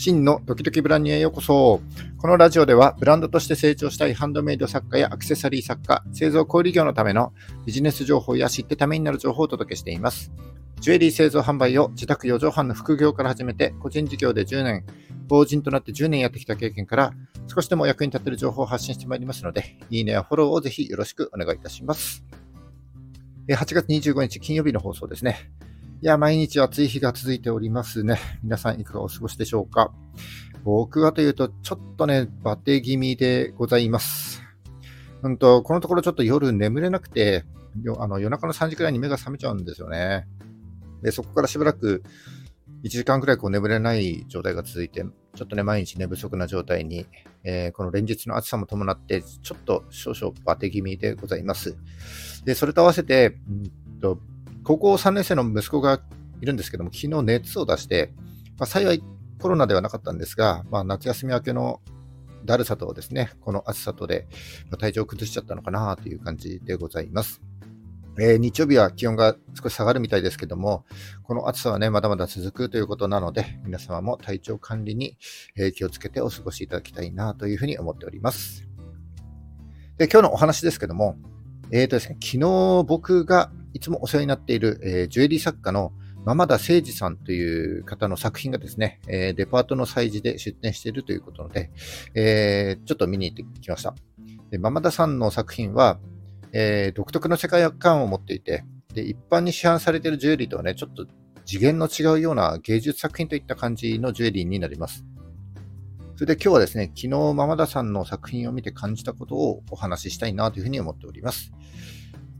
真のドキドキブランニュへようこそ。このラジオではブランドとして成長したいハンドメイド作家やアクセサリー作家、製造小売業のためのビジネス情報や知ってためになる情報をお届けしています。ジュエリー製造販売を自宅4畳半の副業から始めて、個人事業で10年、法人となって10年やってきた経験から、少しでも役に立てる情報を発信してまいりますので、いいねやフォローをぜひよろしくお願いいたします。8月25日金曜日の放送ですね。いや、毎日暑い日が続いておりますね。皆さんいかがお過ごしでしょうか？僕はというと、ちょっとね、バテ気味でございます。うんと、このところちょっと夜眠れなくて、あの夜中の3時くらいに目が覚めちゃうんですよね。で、そこからしばらく1時間くらいこう眠れない状態が続いて、ちょっとね、毎日寝不足な状態に、えー、この連日の暑さも伴って、ちょっと少々バテ気味でございます。で、それと合わせて、うん高校3年生の息子がいるんですけども、昨日熱を出して、まあ、幸いコロナではなかったんですが、まあ、夏休み明けのだるさとですね、この暑さとで、体調を崩しちゃったのかなという感じでございます。えー、日曜日は気温が少し下がるみたいですけども、この暑さはね、まだまだ続くということなので、皆様も体調管理に、え気をつけてお過ごしいただきたいなというふうに思っております。で、今日のお話ですけども、えーとですね、昨日僕がいつもお世話になっている、えー、ジュエリー作家のマ田誠二さんという方の作品がですね、えー、デパートの催事で出展しているということで、えー、ちょっと見に行ってきました。でマ田さんの作品は、えー、独特の世界観を持っていてで、一般に市販されているジュエリーとはね、ちょっと次元の違うような芸術作品といった感じのジュエリーになります。それで今日はですね、昨日マ田さんの作品を見て感じたことをお話ししたいなというふうに思っております。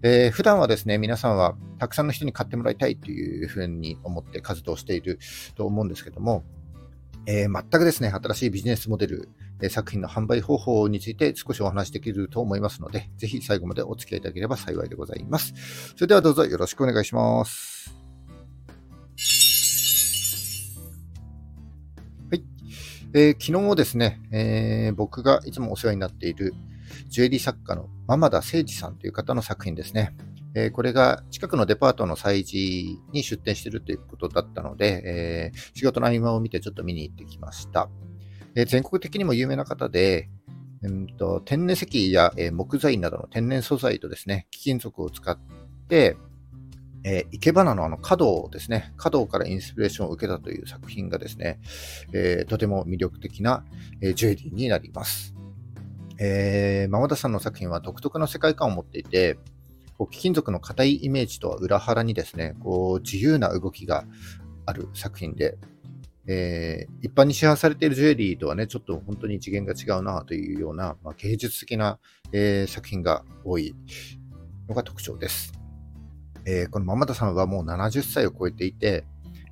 えー、普段はですね、皆さんはたくさんの人に買ってもらいたいというふうに思って活動していると思うんですけども、えー、全くですね、新しいビジネスモデル、えー、作品の販売方法について少しお話できると思いますので、ぜひ最後までお付き合いいただければ幸いでございます。それではどうぞよろしくお願いします。はい。えー、昨日もですね、えー、僕がいつもお世話になっている、ジュエリー作家のマ田誠二さんという方の作品ですね。えー、これが近くのデパートの催事に出店しているということだったので、えー、仕事の合間を見てちょっと見に行ってきました。えー、全国的にも有名な方で、うんと、天然石や、え木材などの天然素材とですね、貴金属を使って、えー、生け花のあの角ですね、角からインスピレーションを受けたという作品がですね、えー、とても魅力的な、えー、ジュエリーになります。えー、マ田さんの作品は独特の世界観を持っていて、こう貴金属の硬いイメージとは裏腹にですね、こう自由な動きがある作品で、えー、一般に市販されているジュエリーとはね、ちょっと本当に次元が違うなというような、まあ、芸術的な、えー、作品が多いのが特徴です。えー、このママ田さんはもう70歳を超えていて、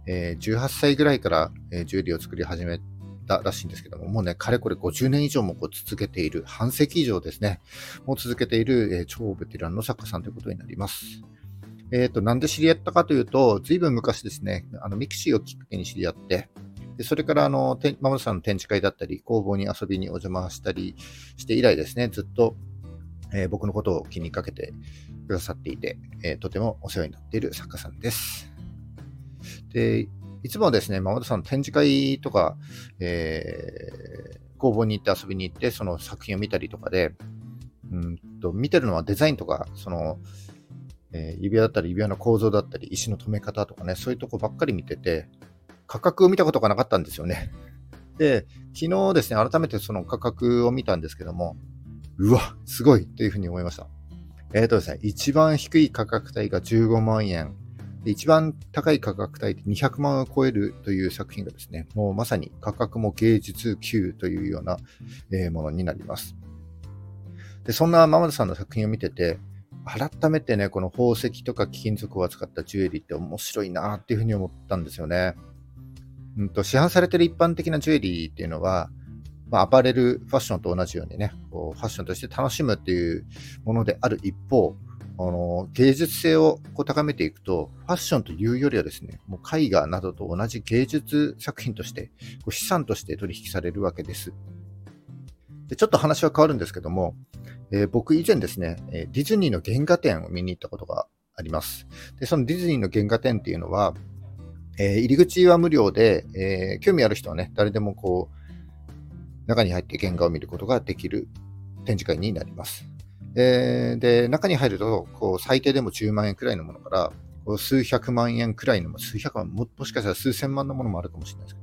え18歳ぐらいから、えジュエリーを作り始めたらしいんですけども、もうね、かれこれ50年以上もこう続けている、半世紀以上ですね、もう続けている、えー、超ベテランの作家さんということになります。えっ、ー、と、なんで知り合ったかというと、ずいぶん昔ですね、あの、 mixi をきっかけに知り合って、でそれから、あの、ママさんの展示会だったり、工房に遊びにお邪魔したりして以来ですね、ずっと、えー、僕のことを気にかけてくださっていて、えー、とてもお世話になっている作家さんです。で、いつもですね、マ田さん展示会とか、えー、工房に行って遊びに行って、その作品を見たりとかで、うんと見てるのはデザインとか、その、えー、指輪だったり、指輪の構造だったり、石の留め方とかね、そういうとこばっかり見てて、価格を見たことがなかったんですよね。で、昨日ですね、改めてその価格を見たんですけども、うわ、すごいというふうに思いました。えっ、ー、とですね、一番低い価格帯が15万円、一番高い価格帯で200万を超えるという作品がですね、もうまさに価格も芸術級というような、えものになります。でそんなママさんの作品を見てて、改めてね、この宝石とか貴金属を扱ったジュエリーって面白いなっていうふうに思ったんですよね。うんと、市販されてる一般的なジュエリーっていうのは、まあ、アパレルファッションと同じようにね、こうファッションとして楽しむっていうものである一方、あの芸術性をこう高めていくと、ファッションというよりはですね、もう絵画などと同じ芸術作品として、こう資産として取引されるわけです。でちょっと話は変わるんですけども、えー、僕以前ですね、ディズニーの原画展を見に行ったことがあります。で、そのディズニーの原画展っていうのは、えー、入り口は無料で、えー、興味ある人はね、誰でもこう、中に入って原画を見ることができる展示会になります。えー、で、中に入ると、こう、最低でも10万円くらいのものから、こう数百万円くらいのも、数百万も、もしかしたら数千万のものもあるかもしれないです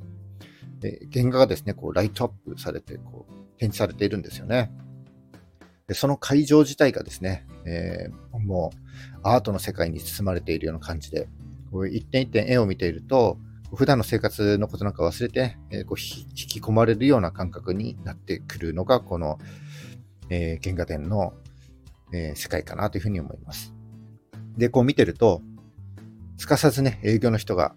けど、で原画がですね、こう、ライトアップされて、こう、展示されているんですよね。でその会場自体がですね、えー、もうアートの世界に包まれているような感じで、こう一点一点絵を見ていると、普段の生活のことなんか忘れて、えー、こう引き込まれるような感覚になってくるのが、この、えー、原画展の、えー、世界かなというふうに思います。で、こう見てると、すかさずね、営業の人が、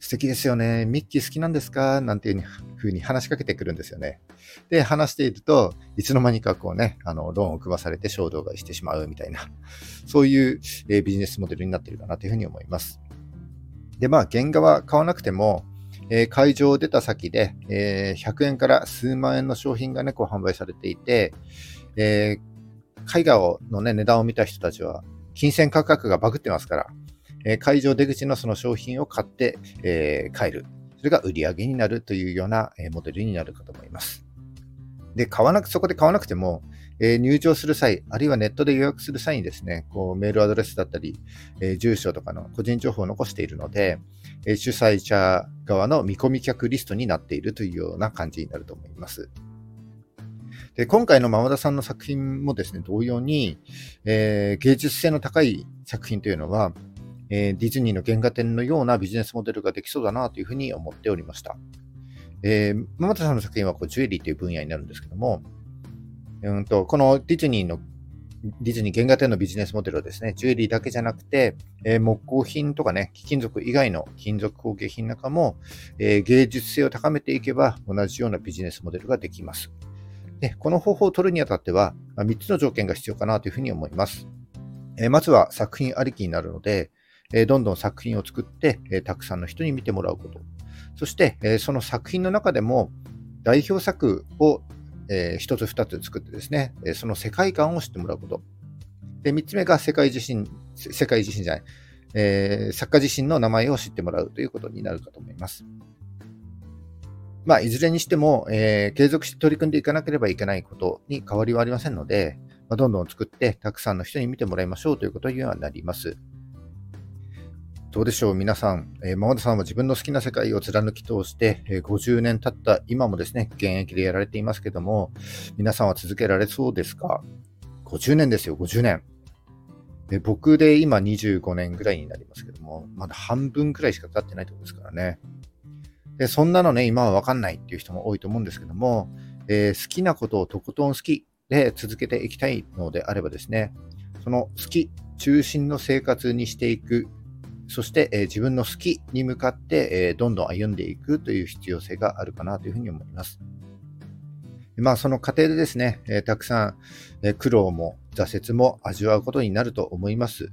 素敵ですよね、ミッキー好きなんですかなんていうふうに話しかけてくるんですよね。で、話していると、いつの間にかこうね、あの、ローンを組まされて衝動買いしてしまうみたいな、そういう、えー、ビジネスモデルになっているかなというふうに思います。で、まあ、原画は買わなくても、えー、会場を出た先で、えー、100円から数万円の商品がね、こう販売されていて、えー、絵画をのね、値段を見た人たちは、金銭価格がバグってますから、えー、会場出口のその商品を買って、えー、帰る。それが売り上げになるというような、えー、モデルになるかと思います。で、買わなく、そこで買わなくても、えー、入場する際、あるいはネットで予約する際にですね、こうメールアドレスだったり、えー、住所とかの個人情報を残しているので、えー、主催者側の見込み客リストになっているというような感じになると思います。で今回のママダさんの作品もですね、同様に、え芸術性の高い作品というのは、えディズニーの原画展のようなビジネスモデルができそうだなというふうに思っておりました。えー、ママタさんの作品はこうジュエリーという分野になるんですけども、うんと、このディズニーのディズニー原画展のビジネスモデルはですね、ジュエリーだけじゃなくて、えー、木工品とかね、貴金属以外の金属工芸品なんかも、えー、芸術性を高めていけば同じようなビジネスモデルができます。で、この方法を取るにあたっては、ま、3つの条件が必要かなというふうに思います。え、まずは作品ありきになるので、えどんどん作品を作って、えたくさんの人に見てもらうこと。そして、えその作品の中でも代表作を、えー、つ二つ作ってですね、えその世界観を知ってもらうこと。で、三つ目が世界自身、世界自身じゃない、え、作家自身の名前を知ってもらうということになるかと思います。まあ、いずれにしても、えー、継続して取り組んでいかなければいけないことに変わりはありませんので、まあ、どんどん作って、たくさんの人に見てもらいましょうということにはなります。どうでしょう、皆さん、えー、ママさんは自分の好きな世界を貫き通して、えー、50年経った今もですね、現役でやられていますけども、皆さんは続けられそうですか ?50 年ですよ、50年。で僕で今25年ぐらいになりますけども、まだ半分くらいしか経ってないところですからね。で、そんなのね、今はわかんないっていう人も多いと思うんですけども、えー、好きなことをとことん好きで続けていきたいのであればですね、その好き中心の生活にしていくそして、えー、自分の好きに向かって、えー、どんどん歩んでいくという必要性があるかなというふうに思います。まあ、その過程でですね、えー、たくさん、え、苦労も挫折も味わうことになると思います。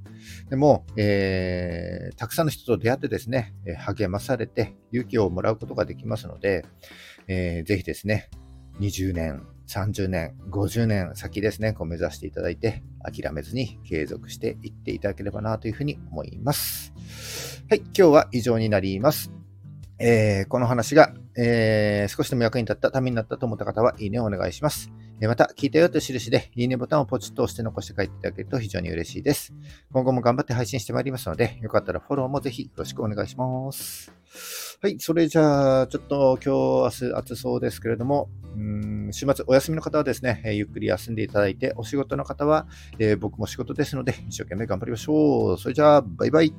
でも、えー、たくさんの人と出会ってですね、励まされて勇気をもらうことができますので、えー、ぜひですね、20年、30年、50年先ですね、こう目指していただいて、諦めずに継続していっていただければなというふうに思います。はい、今日は以上になります。えー、この話が、えー、少しでも役に立った、ためになったと思った方は、いいねをお願いします。えまた、聞いたよという印で、いいねボタンをポチッと押して残して帰っていただけると非常に嬉しいです。今後も頑張って配信してまいりますので、よかったらフォローもぜひよろしくお願いします。はい、それじゃあ、ちょっと今日、明日暑そうですけれども、うん週末お休みの方はですね、え、ゆっくり休んでいただいて、お仕事の方は、えー、僕も仕事ですので、一生懸命頑張りましょう。それじゃあ、バイバイ。